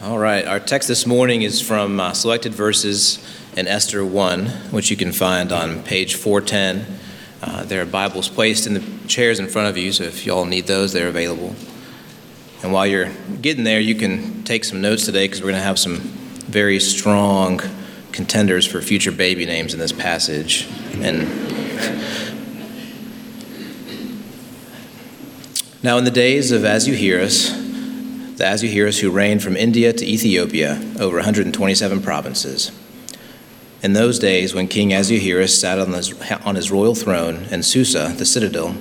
All right, our text this morning is from uh, selected verses in Esther 1, which you can find on page 410. Uh, there are Bibles placed in the chairs in front of you, so if y'all need those, they're available. And while you're getting there, you can take some notes today because we're going to have some very strong contenders for future baby names in this passage. And now, in the days of Ahasuerus, the Ahasuerus who reigned from India to Ethiopia over 127 provinces. In those days, when King Ahasuerus sat on his, on his royal throne in Susa, the citadel,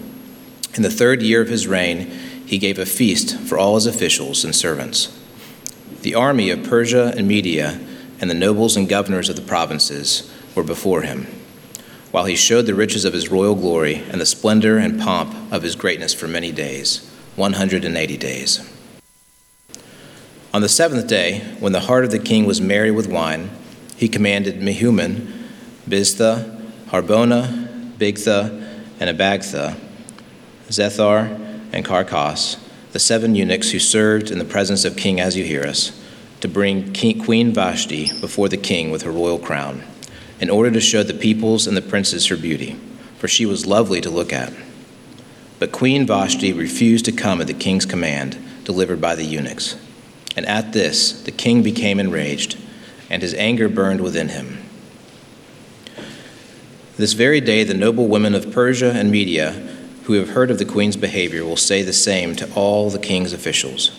in the third year of his reign, he gave a feast for all his officials and servants. The army of Persia and Media and the nobles and governors of the provinces were before him, while he showed the riches of his royal glory and the splendor and pomp of his greatness for many days 180 days. On the seventh day, when the heart of the king was merry with wine, he commanded Mehuman, Biztha, Harbona, Bigtha, and Abagtha, Zethar, and Carcas, the seven eunuchs who served in the presence of King Ahasuerus, to bring king, Queen Vashti before the king with her royal crown, in order to show the peoples and the princes her beauty, for she was lovely to look at. But Queen Vashti refused to come at the king's command, delivered by the eunuchs. And at this, the king became enraged, and his anger burned within him. This very day, the noble women of Persia and Media, who have heard of the queen's behavior, will say the same to all the king's officials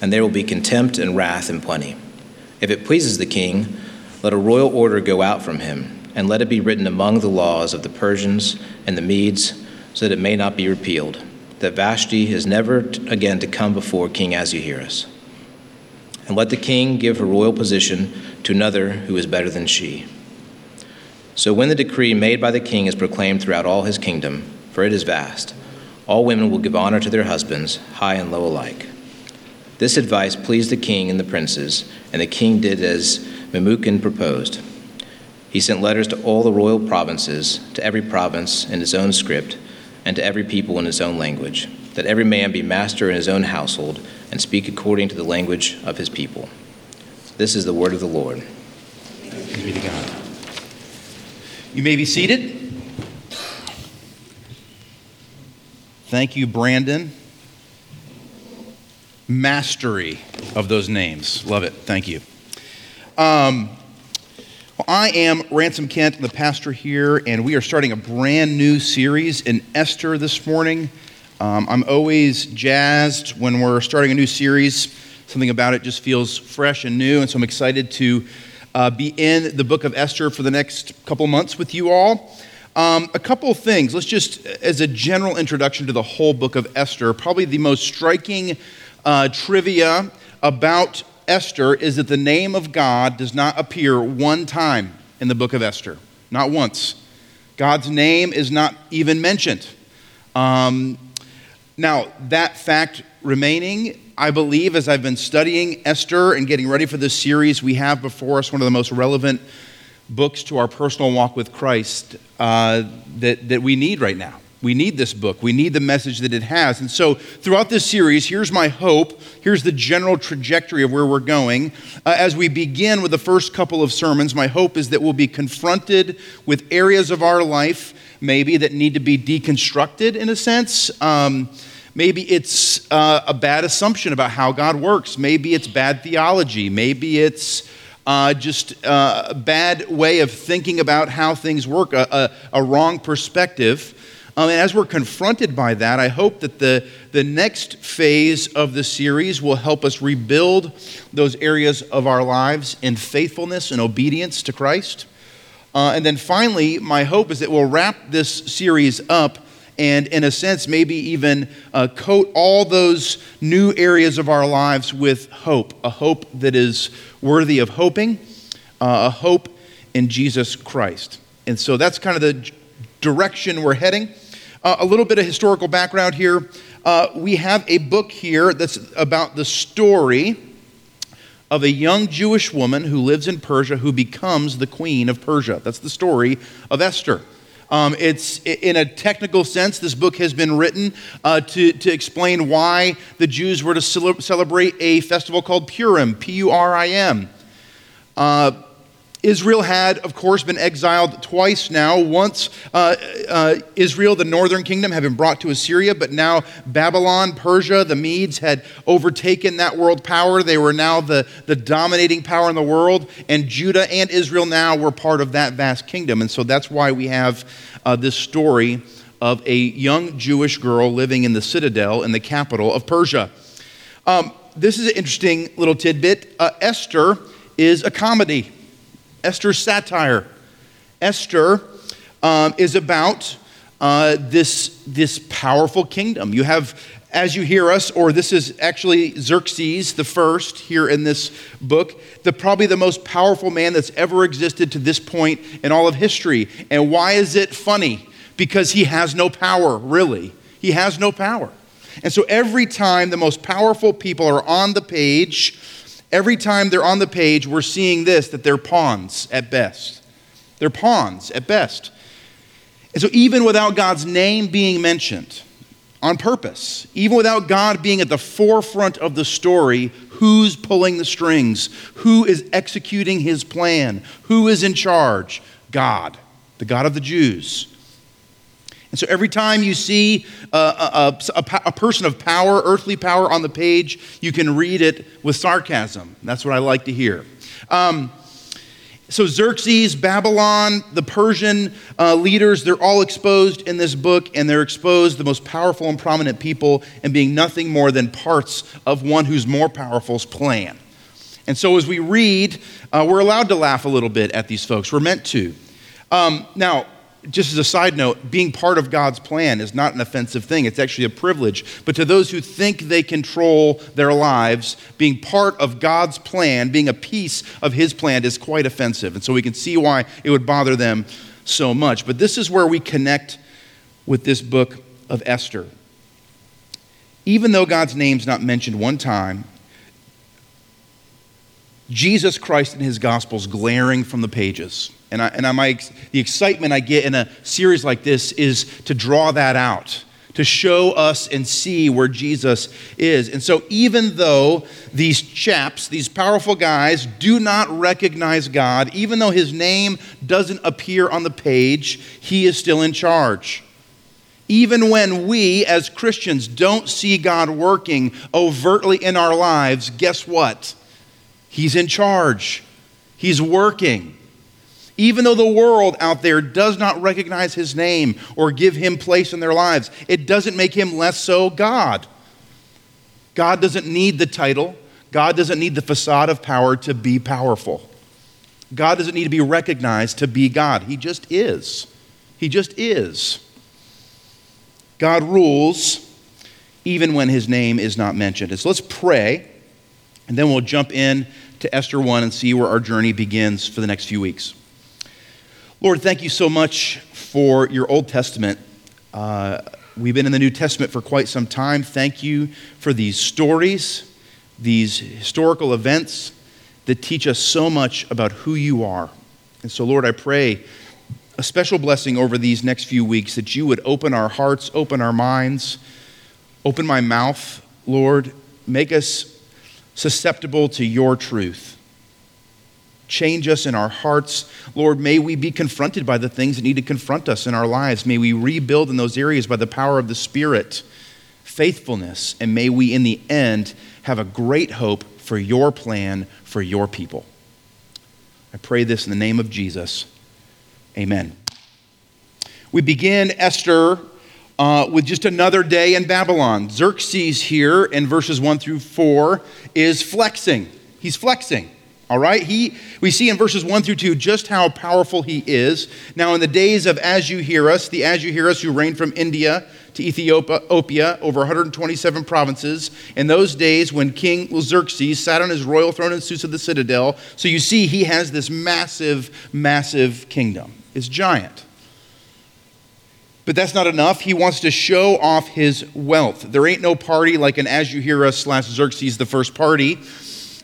and there will be contempt and wrath in plenty. If it pleases the king, let a royal order go out from him, and let it be written among the laws of the Persians and the Medes, so that it may not be repealed, that Vashti is never again to come before King Ahasuerus. And let the king give her royal position to another who is better than she. So when the decree made by the king is proclaimed throughout all his kingdom, for it is vast, all women will give honor to their husbands, high and low alike. This advice pleased the king and the princes, and the king did as Memucan proposed. He sent letters to all the royal provinces, to every province in his own script, and to every people in his own language, that every man be master in his own household and speak according to the language of his people. This is the word of the Lord. Thanks be to God. You may be seated. Thank you, Brandon mastery of those names. Love it. Thank you. Um, well, I am Ransom Kent, the pastor here, and we are starting a brand new series in Esther this morning. Um, I'm always jazzed when we're starting a new series. Something about it just feels fresh and new, and so I'm excited to uh, be in the book of Esther for the next couple months with you all. Um, a couple things. Let's just, as a general introduction to the whole book of Esther, probably the most striking uh, trivia about Esther is that the name of God does not appear one time in the book of Esther, not once. God's name is not even mentioned. Um, now, that fact remaining, I believe, as I've been studying Esther and getting ready for this series, we have before us one of the most relevant books to our personal walk with Christ uh, that, that we need right now. We need this book. We need the message that it has. And so, throughout this series, here's my hope. Here's the general trajectory of where we're going. Uh, as we begin with the first couple of sermons, my hope is that we'll be confronted with areas of our life, maybe, that need to be deconstructed in a sense. Um, maybe it's uh, a bad assumption about how God works. Maybe it's bad theology. Maybe it's uh, just uh, a bad way of thinking about how things work, a, a, a wrong perspective. Um, and as we're confronted by that, I hope that the, the next phase of the series will help us rebuild those areas of our lives in faithfulness and obedience to Christ. Uh, and then finally, my hope is that we'll wrap this series up and, in a sense, maybe even uh, coat all those new areas of our lives with hope a hope that is worthy of hoping, uh, a hope in Jesus Christ. And so that's kind of the direction we're heading. Uh, a little bit of historical background here. Uh, we have a book here that's about the story of a young Jewish woman who lives in Persia who becomes the queen of Persia. That's the story of Esther. Um, it's in a technical sense, this book has been written uh, to, to explain why the Jews were to celebrate a festival called Purim, P U R I M. Uh, Israel had, of course, been exiled twice now. Once uh, uh, Israel, the northern kingdom, had been brought to Assyria, but now Babylon, Persia, the Medes had overtaken that world power. They were now the, the dominating power in the world, and Judah and Israel now were part of that vast kingdom. And so that's why we have uh, this story of a young Jewish girl living in the citadel in the capital of Persia. Um, this is an interesting little tidbit. Uh, Esther is a comedy. Esther's satire. Esther um, is about uh, this, this powerful kingdom. You have, Ahasuerus, or this is actually Xerxes the first here in this book, the probably the most powerful man that's ever existed to this point in all of history. And why is it funny? Because he has no power, really. He has no power. And so every time the most powerful people are on the page, Every time they're on the page, we're seeing this that they're pawns at best. They're pawns at best. And so, even without God's name being mentioned on purpose, even without God being at the forefront of the story, who's pulling the strings? Who is executing his plan? Who is in charge? God, the God of the Jews. And so every time you see a, a, a, a, person of power, earthly power on the page, you can read it with sarcasm. That's what I like to hear. Um, so Xerxes, Babylon, the Persian uh, leaders, they're all exposed in this book, and they're exposed, the most powerful and prominent people, and being nothing more than parts of one who's more powerful's plan. And so as we read, uh, we're allowed to laugh a little bit at these folks. We're meant to. Um, now, just as a side note, being part of God's plan is not an offensive thing. It's actually a privilege. But to those who think they control their lives, being part of God's plan, being a piece of His plan, is quite offensive. And so we can see why it would bother them so much. But this is where we connect with this book of Esther. Even though God's name's not mentioned one time, Jesus Christ and His gospel's glaring from the pages. And, I, and I, my, the excitement I get in a series like this is to draw that out, to show us and see where Jesus is. And so, even though these chaps, these powerful guys, do not recognize God, even though his name doesn't appear on the page, he is still in charge. Even when we as Christians don't see God working overtly in our lives, guess what? He's in charge, He's working. Even though the world out there does not recognize his name or give him place in their lives, it doesn't make him less so God. God doesn't need the title, God doesn't need the facade of power to be powerful. God doesn't need to be recognized to be God. He just is. He just is. God rules even when his name is not mentioned. So let's pray, and then we'll jump in to Esther 1 and see where our journey begins for the next few weeks. Lord, thank you so much for your Old Testament. Uh, we've been in the New Testament for quite some time. Thank you for these stories, these historical events that teach us so much about who you are. And so, Lord, I pray a special blessing over these next few weeks that you would open our hearts, open our minds, open my mouth, Lord. Make us susceptible to your truth. Change us in our hearts. Lord, may we be confronted by the things that need to confront us in our lives. May we rebuild in those areas by the power of the Spirit, faithfulness, and may we in the end have a great hope for your plan for your people. I pray this in the name of Jesus. Amen. We begin Esther uh, with just another day in Babylon. Xerxes here in verses 1 through 4 is flexing. He's flexing. All right? He, we see in verses 1 through 2 just how powerful he is. Now, in the days of Ahasuerus, the Ahasuerus who reigned from India to Ethiopia, over 127 provinces, in those days when King Xerxes sat on his royal throne in Susa the citadel, so you see he has this massive, massive kingdom. It's giant. But that's not enough. He wants to show off his wealth. There ain't no party like an Ahasuerus slash Xerxes the first party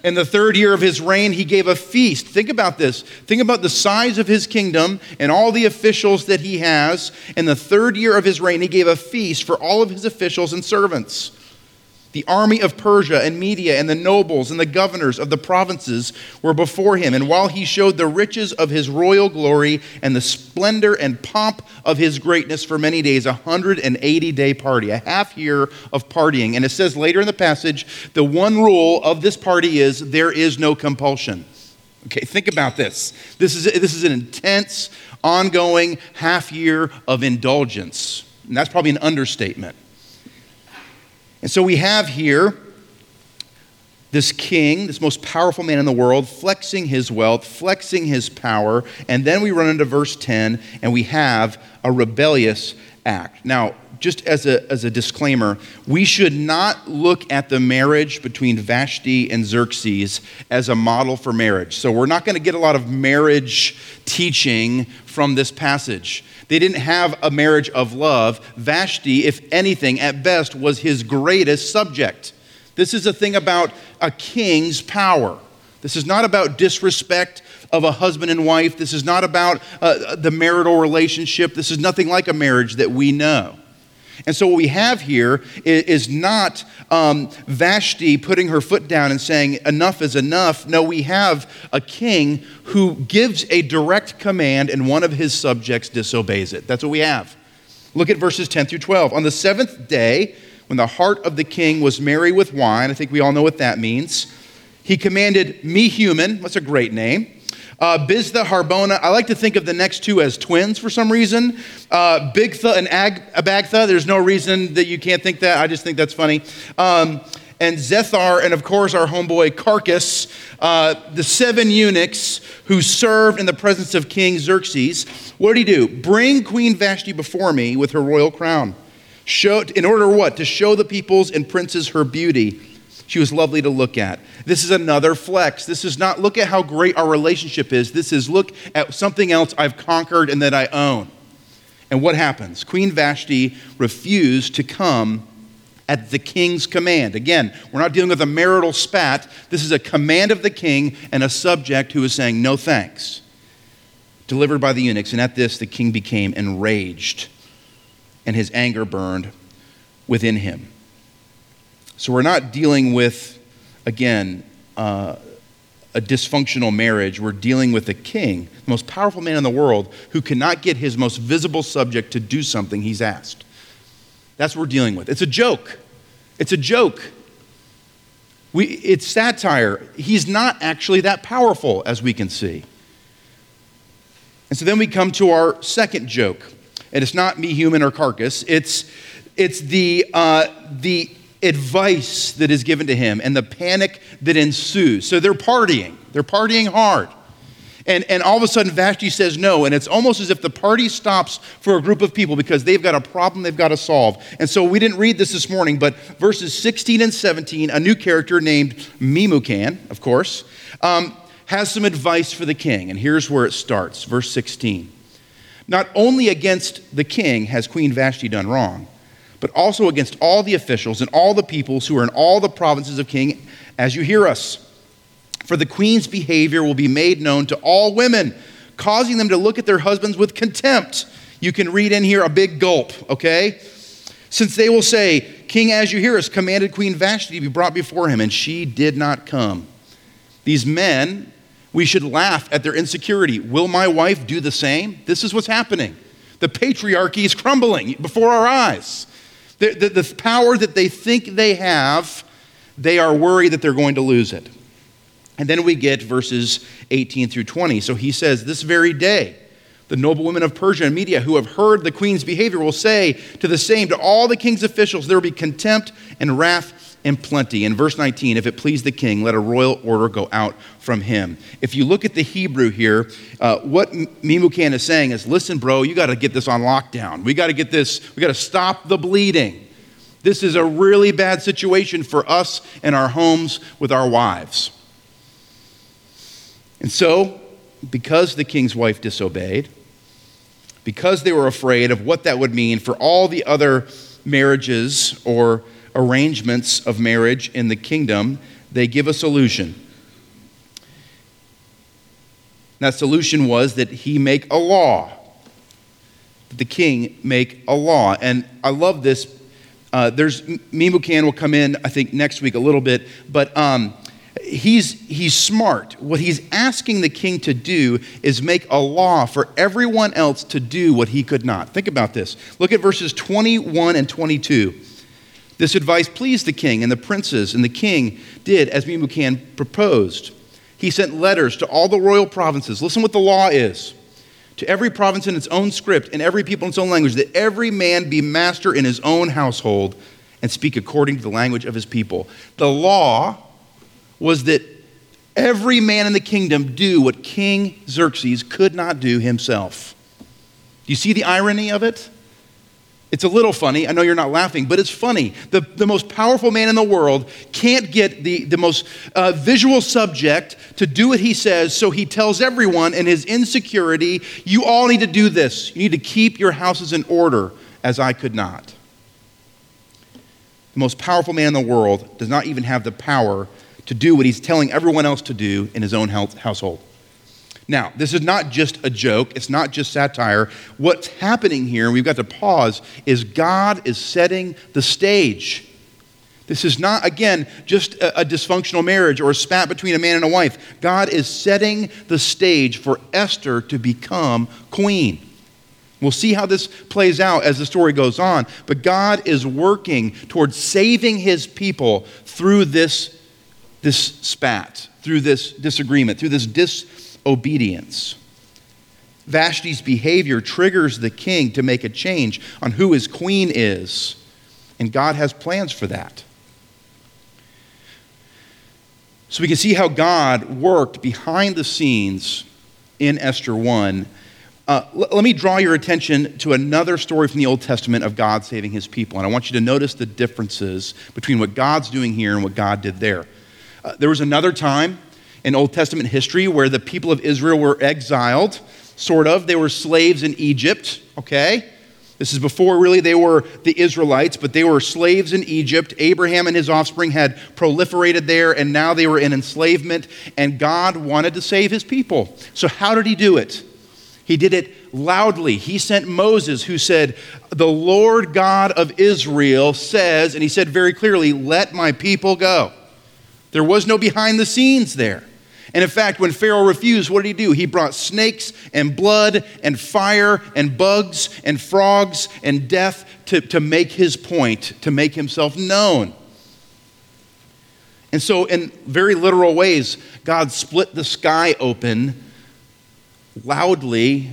In the third year of his reign, he gave a feast. Think about this. Think about the size of his kingdom and all the officials that he has. In the third year of his reign, he gave a feast for all of his officials and servants. The army of Persia and Media and the nobles and the governors of the provinces were before him. And while he showed the riches of his royal glory and the splendor and pomp of his greatness for many days, a 180 day party, a half year of partying. And it says later in the passage, the one rule of this party is there is no compulsion. Okay, think about this. This is, this is an intense, ongoing half year of indulgence. And that's probably an understatement. And so we have here this king, this most powerful man in the world, flexing his wealth, flexing his power. And then we run into verse 10 and we have a rebellious act. Now, just as a, as a disclaimer, we should not look at the marriage between Vashti and Xerxes as a model for marriage. So we're not going to get a lot of marriage teaching from this passage. They didn't have a marriage of love. Vashti, if anything, at best, was his greatest subject. This is a thing about a king's power. This is not about disrespect of a husband and wife. This is not about uh, the marital relationship. This is nothing like a marriage that we know. And so, what we have here is, not um, Vashti putting her foot down and saying, enough is enough. No, we have a king who gives a direct command and one of his subjects disobeys it. That's what we have. Look at verses 10 through 12. On the seventh day, when the heart of the king was merry with wine, I think we all know what that means, he commanded Mehuman, that's a great name uh, Biztha, Harbona. I like to think of the next two as twins for some reason. Uh, Bigtha and Ag- Abagtha. There's no reason that you can't think that. I just think that's funny. Um, and Zethar, and of course our homeboy Carcas, uh, the seven eunuchs who served in the presence of King Xerxes. What did he do? Bring Queen Vashti before me with her royal crown. Show, in order what? To show the peoples and princes her beauty she was lovely to look at. This is another flex. This is not look at how great our relationship is. This is look at something else I've conquered and that I own. And what happens? Queen Vashti refused to come at the king's command. Again, we're not dealing with a marital spat. This is a command of the king and a subject who is saying, no thanks. Delivered by the eunuchs. And at this, the king became enraged, and his anger burned within him. So we're not dealing with, again, uh, a dysfunctional marriage. We're dealing with a king, the most powerful man in the world, who cannot get his most visible subject to do something he's asked. That's what we're dealing with. It's a joke. It's a joke. We, it's satire. He's not actually that powerful, as we can see. And so then we come to our second joke. And it's not Mehuman, or Carcas, it's, it's the, uh, the advice that is given to him and the panic that ensues. So they're partying, they're partying hard. And, and all of a sudden, Vashti says no. And it's almost as if the party stops for a group of people because they've got a problem they've got to solve. And so we didn't read this this morning, but verses 16 and 17, a new character named Memucan, of course, um, has some advice for the king. And here's where it starts. Verse 16. Not only against the king has Queen Vashti done wrong, but also against all the officials and all the peoples who are in all the provinces of King Ahasuerus. For the queen's behavior will be made known to all women, causing them to look at their husbands with contempt. You can read in here a big gulp, okay? Since they will say, King Ahasuerus commanded Queen Vashti to be brought before him, and she did not come. These men, we should laugh at their insecurity. Will my wife do the same? This is what's happening. The patriarchy is crumbling before our eyes. The, the, the power that they think they have, they are worried that they're going to lose it. And then we get verses 18 through 20. So he says, This very day, the noble women of Persia and Media who have heard the queen's behavior will say to the same, to all the king's officials, there will be contempt and wrath and plenty. In verse 19, if it please the king, let a royal order go out from him. If you look at the Hebrew here, uh, what Memucan is saying is listen, bro, you got to get this on lockdown. We got to get this, we got to stop the bleeding. This is a really bad situation for us and our homes with our wives. And so, because the king's wife disobeyed, because they were afraid of what that would mean for all the other marriages or arrangements of marriage in the kingdom, they give a solution. that solution was that he make a law, the king make a law. And I love this. Uh, there's Memucan will come in, I think, next week a little bit, but um, he's, he's smart. What he's asking the king to do is make a law for everyone else to do what he could not. Think about this. Look at verses 21 and 22. This advice pleased the king and the princes, and the king did as Memucan proposed. He sent letters to all the royal provinces. Listen what the law is to every province in its own script and every people in its own language, that every man be master in his own household and speak according to the language of his people. The law was that every man in the kingdom do what King Xerxes could not do himself. Do you see the irony of it? It's a little funny. I know you're not laughing, but it's funny. The, the most powerful man in the world can't get the, the most uh, visual subject to do what he says, so he tells everyone in his insecurity, You all need to do this. You need to keep your houses in order, as I could not. The most powerful man in the world does not even have the power to do what he's telling everyone else to do in his own household. Now, this is not just a joke, it's not just satire. What's happening here, we've got to pause, is God is setting the stage. This is not, again, just a, a, dysfunctional marriage or a spat between a man and a wife. God is setting the stage for Esther to become queen. We'll see how this plays out as the story goes on, but God is working towards saving his people through this, this spat, through this disagreement, through this dis obedience. Vashti's behavior triggers the king to make a change on who his queen is, and God has plans for that. So we can see how God worked behind the scenes in Esther 1. Uh, l- let me draw your attention to another story from the Old Testament of God saving his people. And I want you to notice the differences between what God's doing here and what God did there. Uh, there was another time in Old Testament history where the people of Israel were exiled, sort of. They were slaves in Egypt, okay? This is before really they were the Israelites, but they were slaves in Egypt. Abraham and his offspring had proliferated there, and now they were in enslavement, and God wanted to save his people. So, how did he do it? He did it loudly. He sent Moses, who said, The Lord God of Israel says, and he said very clearly, Let my people go. There was no behind the scenes there. And in fact, when Pharaoh refused, what did he do? He brought snakes and blood and fire and bugs and frogs and death to, to make his point, to make himself known. And so, in very literal ways, God split the sky open loudly,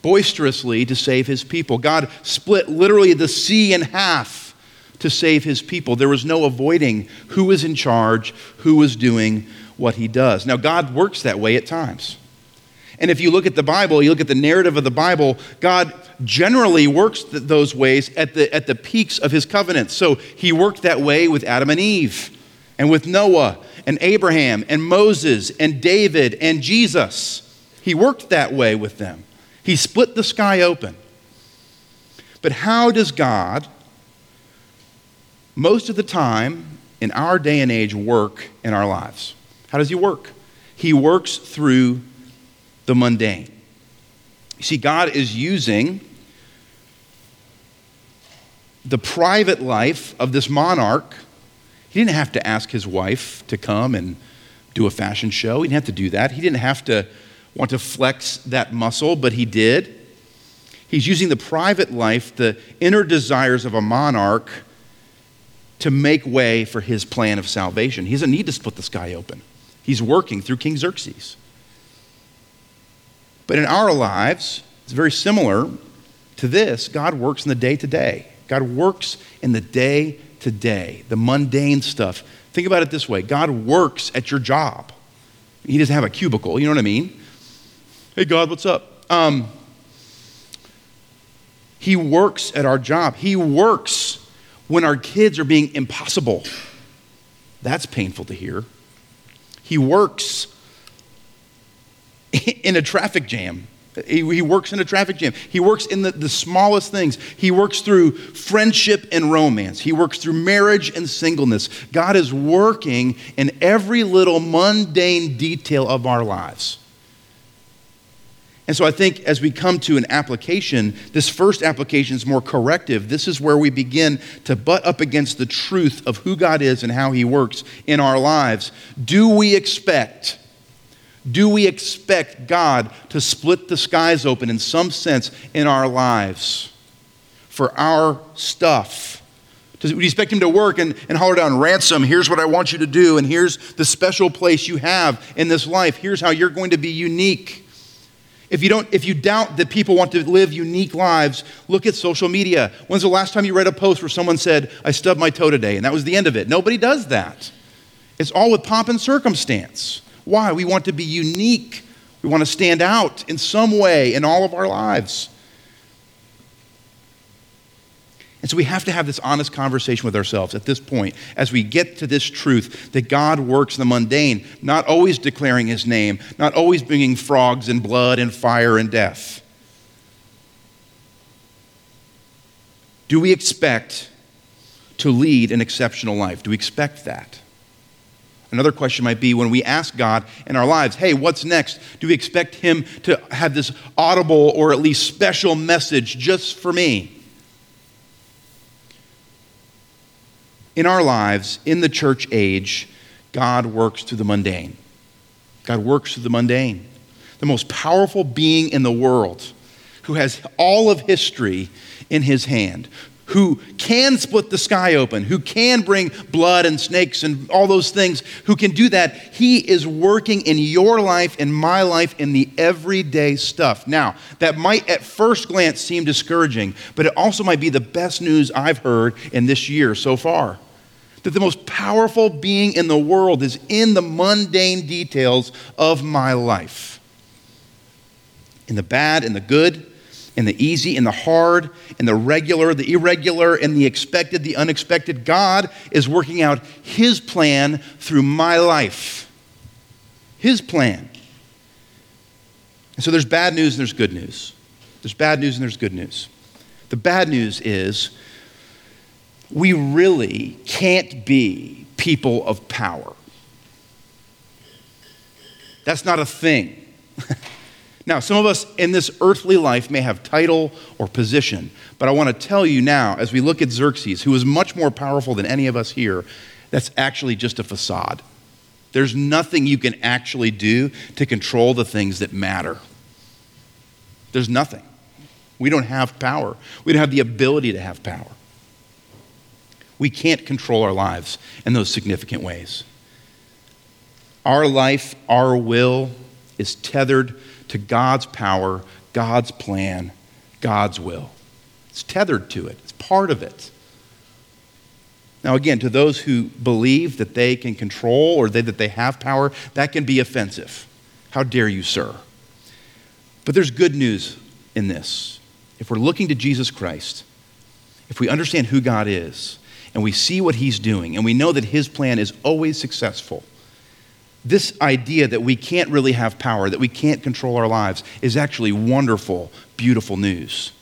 boisterously to save his people. God split literally the sea in half to save his people. There was no avoiding who was in charge, who was doing what he does. Now, God works that way at times. And if you look at the Bible, you look at the narrative of the Bible, God generally works th- those ways at the, at the peaks of his covenant. So he worked that way with Adam and Eve, and with Noah, and Abraham, and Moses, and David, and Jesus. He worked that way with them. He split the sky open. But how does God, most of the time in our day and age, work in our lives? How does he work? He works through the mundane. You see, God is using the private life of this monarch. He didn't have to ask his wife to come and do a fashion show. He didn't have to do that. He didn't have to want to flex that muscle, but he did. He's using the private life, the inner desires of a monarch, to make way for his plan of salvation. He doesn't need to split the sky open. He's working through King Xerxes. But in our lives, it's very similar to this. God works in the day to day. God works in the day to day, the mundane stuff. Think about it this way God works at your job. He doesn't have a cubicle, you know what I mean? Hey, God, what's up? Um, he works at our job. He works when our kids are being impossible. That's painful to hear. He works in a traffic jam. He, works in a traffic jam. He works in the, the smallest things. He works through friendship and romance. He works through marriage and singleness. God is working in every little mundane detail of our lives. And so I think as we come to an application, this first application is more corrective. This is where we begin to butt up against the truth of who God is and how He works in our lives. Do we expect, do we expect God to split the skies open in some sense in our lives for our stuff? Does, we expect him to work and, and holler down, Ransom, here's what I want you to do, and here's the special place you have in this life. Here's how you're going to be unique. If you, don't, if you doubt that people want to live unique lives, look at social media. When's the last time you read a post where someone said, I stubbed my toe today, and that was the end of it? Nobody does that. It's all with pomp and circumstance. Why? We want to be unique. We want to stand out in some way in all of our lives. And so we have to have this honest conversation with ourselves at this point as we get to this truth that God works the mundane, not always declaring his name, not always bringing frogs and blood and fire and death. Do we expect to lead an exceptional life? Do we expect that? Another question might be when we ask God in our lives, hey, what's next? Do we expect Him to have this audible or at least special message just for me? In our lives, in the church age, God works through the mundane. God works through the mundane. The most powerful being in the world, who has all of history in his hand, who can split the sky open, who can bring blood and snakes and all those things, who can do that, he is working in your life, in my life, in the everyday stuff. Now, that might at first glance seem discouraging, but it also might be the best news I've heard in this year so far that the most powerful being in the world is in the mundane details of my life. In the bad, in the good, in the easy, in the hard, in the regular, the irregular, in the expected, the unexpected, God is working out His plan through my life. His plan. And so there's bad news and there's good news. There's bad news and there's good news. The bad news is we really can't be people of power. That's not a thing. now, some of us in this earthly life may have title or position, but I want to tell you now, as we look at Xerxes, who is much more powerful than any of us here, that's actually just a facade. There's nothing you can actually do to control the things that matter. There's nothing. We don't have power. We don't have the ability to have power. We can't control our lives in those significant ways. Our life, our will is tethered to God's power, God's plan, God's will. It's tethered to it, it's part of it. Now, again, to those who believe that they can control or they, that they have power, that can be offensive. How dare you, sir? But there's good news in this. If we're looking to Jesus Christ, if we understand who God is, and we see what he's doing, and we know that his plan is always successful, this idea that we can't really have power, that we can't control our lives, is actually wonderful, beautiful news.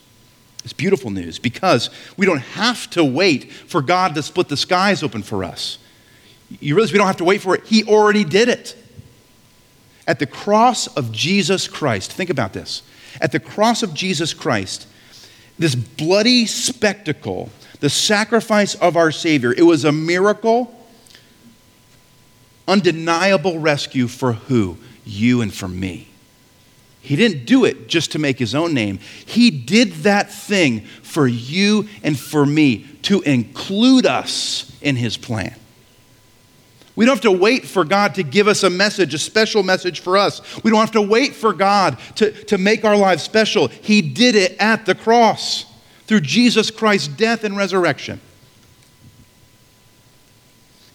It's beautiful news because we don't have to wait for God to split the skies open for us. You realize we don't have to wait for it, He already did it. At the cross of Jesus Christ, think about this. At the cross of Jesus Christ, this bloody spectacle the sacrifice of our Savior. It was a miracle, undeniable rescue for who? You and for me. He didn't do it just to make his own name. He did that thing for you and for me to include us in his plan. We don't have to wait for God to give us a message, a special message for us. We don't have to wait for God to, to make our lives special. He did it at the cross through Jesus Christ's death and resurrection.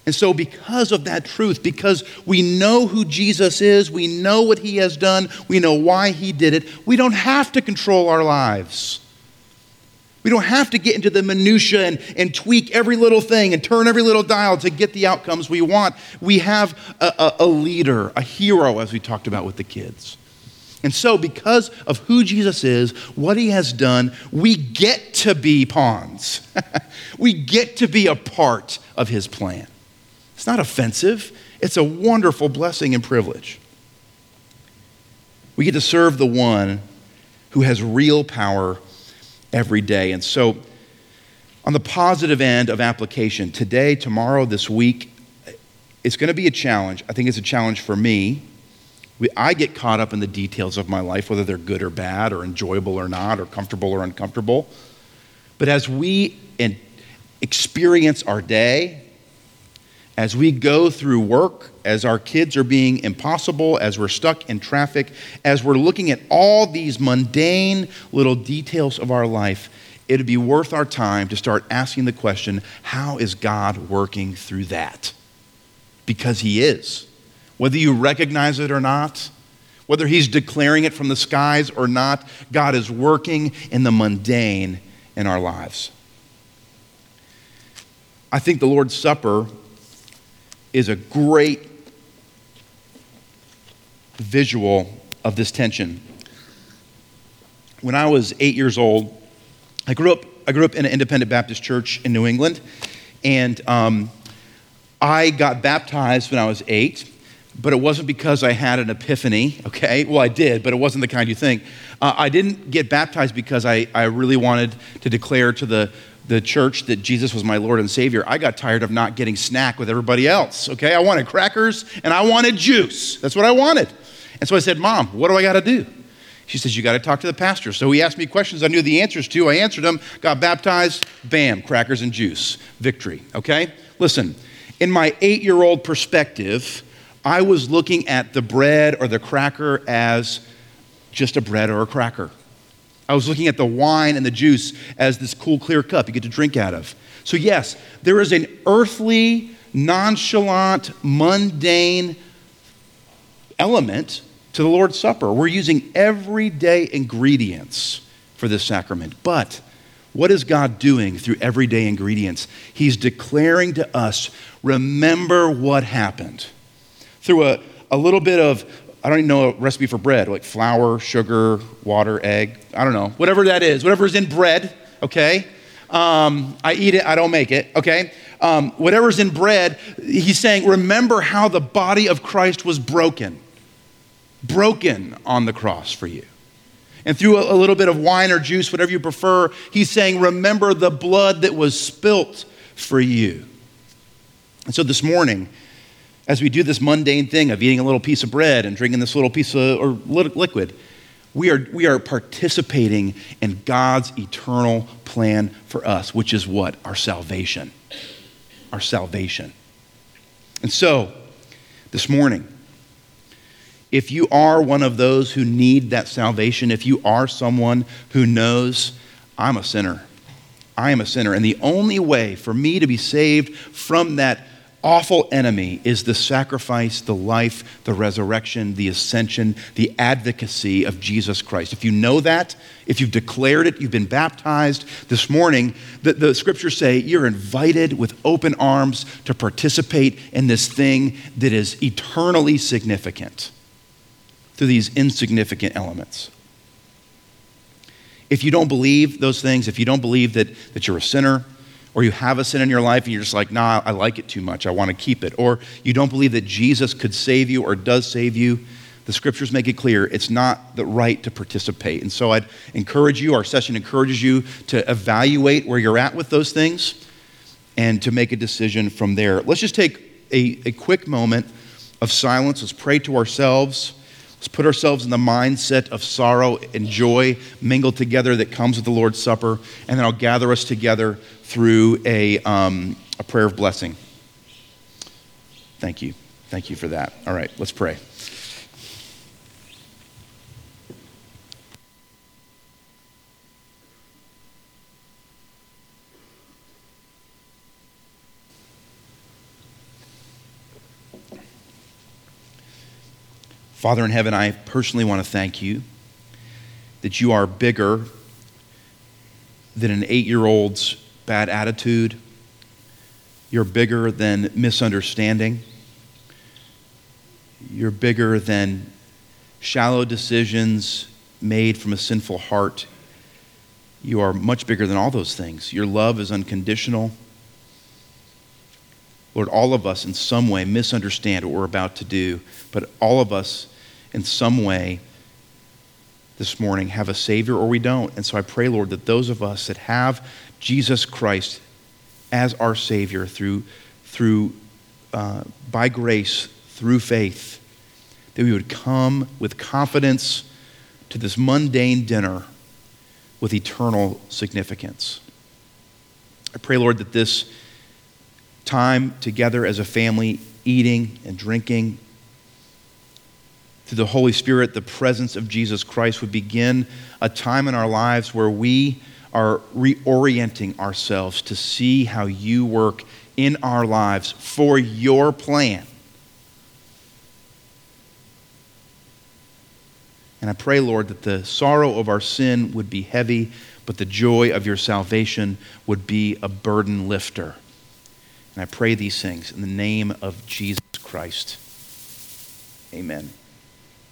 And so, because of that truth, because we know who Jesus is, we know what he has done, we know why he did it, we don't have to control our lives. We don't have to get into the minutiae and, and tweak every little thing and turn every little dial to get the outcomes we want. We have a, a, a leader, a hero, as we talked about with the kids. And so, because of who Jesus is, what he has done, we get to be pawns. we get to be a part of his plan. It's not offensive, it's a wonderful blessing and privilege. We get to serve the one who has real power every day. And so, on the positive end of application, today, tomorrow, this week, it's going to be a challenge. I think it's a challenge for me. We, I get caught up in the details of my life, whether they're good or bad, or enjoyable or not, or comfortable or uncomfortable. But as we experience our day, as we go through work, as our kids are being impossible, as we're stuck in traffic, as we're looking at all these mundane little details of our life, it'd be worth our time to start asking the question how is God working through that? Because He is. Whether you recognize it or not, whether He's declaring it from the skies or not, God is working in the mundane in our lives. I think the Lord's Supper is a great visual of this tension. When I was eight years old, I grew up, I grew up in an independent Baptist church in New England, and um, I got baptized when I was eight, but it wasn't because I had an epiphany, okay? Well, I did, but it wasn't the kind you think. Uh, I didn't get baptized because I, I really wanted to declare to the, the church that Jesus was my Lord and Savior, I got tired of not getting snack with everybody else, okay? I wanted crackers and I wanted juice. That's what I wanted. And so I said, Mom, what do I got to do? She says, You got to talk to the pastor. So he asked me questions I knew the answers to. I answered them, got baptized, bam, crackers and juice. Victory, okay? Listen, in my eight year old perspective, I was looking at the bread or the cracker as just a bread or a cracker. I was looking at the wine and the juice as this cool, clear cup you get to drink out of. So, yes, there is an earthly, nonchalant, mundane element to the Lord's Supper. We're using everyday ingredients for this sacrament. But what is God doing through everyday ingredients? He's declaring to us remember what happened. Through a, a little bit of I don't even know a recipe for bread, like flour, sugar, water, egg. I don't know. Whatever that is, whatever's in bread, okay? Um, I eat it, I don't make it, okay? Um, whatever's in bread, he's saying, remember how the body of Christ was broken. Broken on the cross for you. And through a, a little bit of wine or juice, whatever you prefer, he's saying, remember the blood that was spilt for you. And so this morning, as we do this mundane thing of eating a little piece of bread and drinking this little piece of or liquid, we are, we are participating in God's eternal plan for us, which is what? Our salvation. Our salvation. And so, this morning, if you are one of those who need that salvation, if you are someone who knows, I'm a sinner, I am a sinner, and the only way for me to be saved from that awful enemy is the sacrifice, the life, the resurrection, the ascension, the advocacy of Jesus Christ. If you know that, if you've declared it, you've been baptized this morning, the, the scriptures say you're invited with open arms to participate in this thing that is eternally significant through these insignificant elements. If you don't believe those things, if you don't believe that, that you're a sinner, or you have a sin in your life and you're just like, nah, I like it too much, I want to keep it, or you don't believe that Jesus could save you or does save you, the scriptures make it clear it's not the right to participate. And so I'd encourage you, our session encourages you to evaluate where you're at with those things and to make a decision from there. Let's just take a, a quick moment of silence. Let's pray to ourselves. Let's put ourselves in the mindset of sorrow and joy mingled together that comes with the Lord's Supper, and then I'll gather us together through a, um, a prayer of blessing. Thank you. Thank you for that. All right, let's pray. Father in heaven, I personally want to thank you that you are bigger than an eight year old's bad attitude. You're bigger than misunderstanding. You're bigger than shallow decisions made from a sinful heart. You are much bigger than all those things. Your love is unconditional. Lord, all of us in some way misunderstand what we're about to do, but all of us in some way this morning have a Savior or we don't. And so I pray, Lord, that those of us that have Jesus Christ as our Savior through, through uh, by grace, through faith, that we would come with confidence to this mundane dinner with eternal significance. I pray, Lord, that this time together as a family, eating and drinking, through the Holy Spirit, the presence of Jesus Christ would begin a time in our lives where we are reorienting ourselves to see how you work in our lives for your plan. And I pray, Lord, that the sorrow of our sin would be heavy, but the joy of your salvation would be a burden lifter. And I pray these things in the name of Jesus Christ. Amen.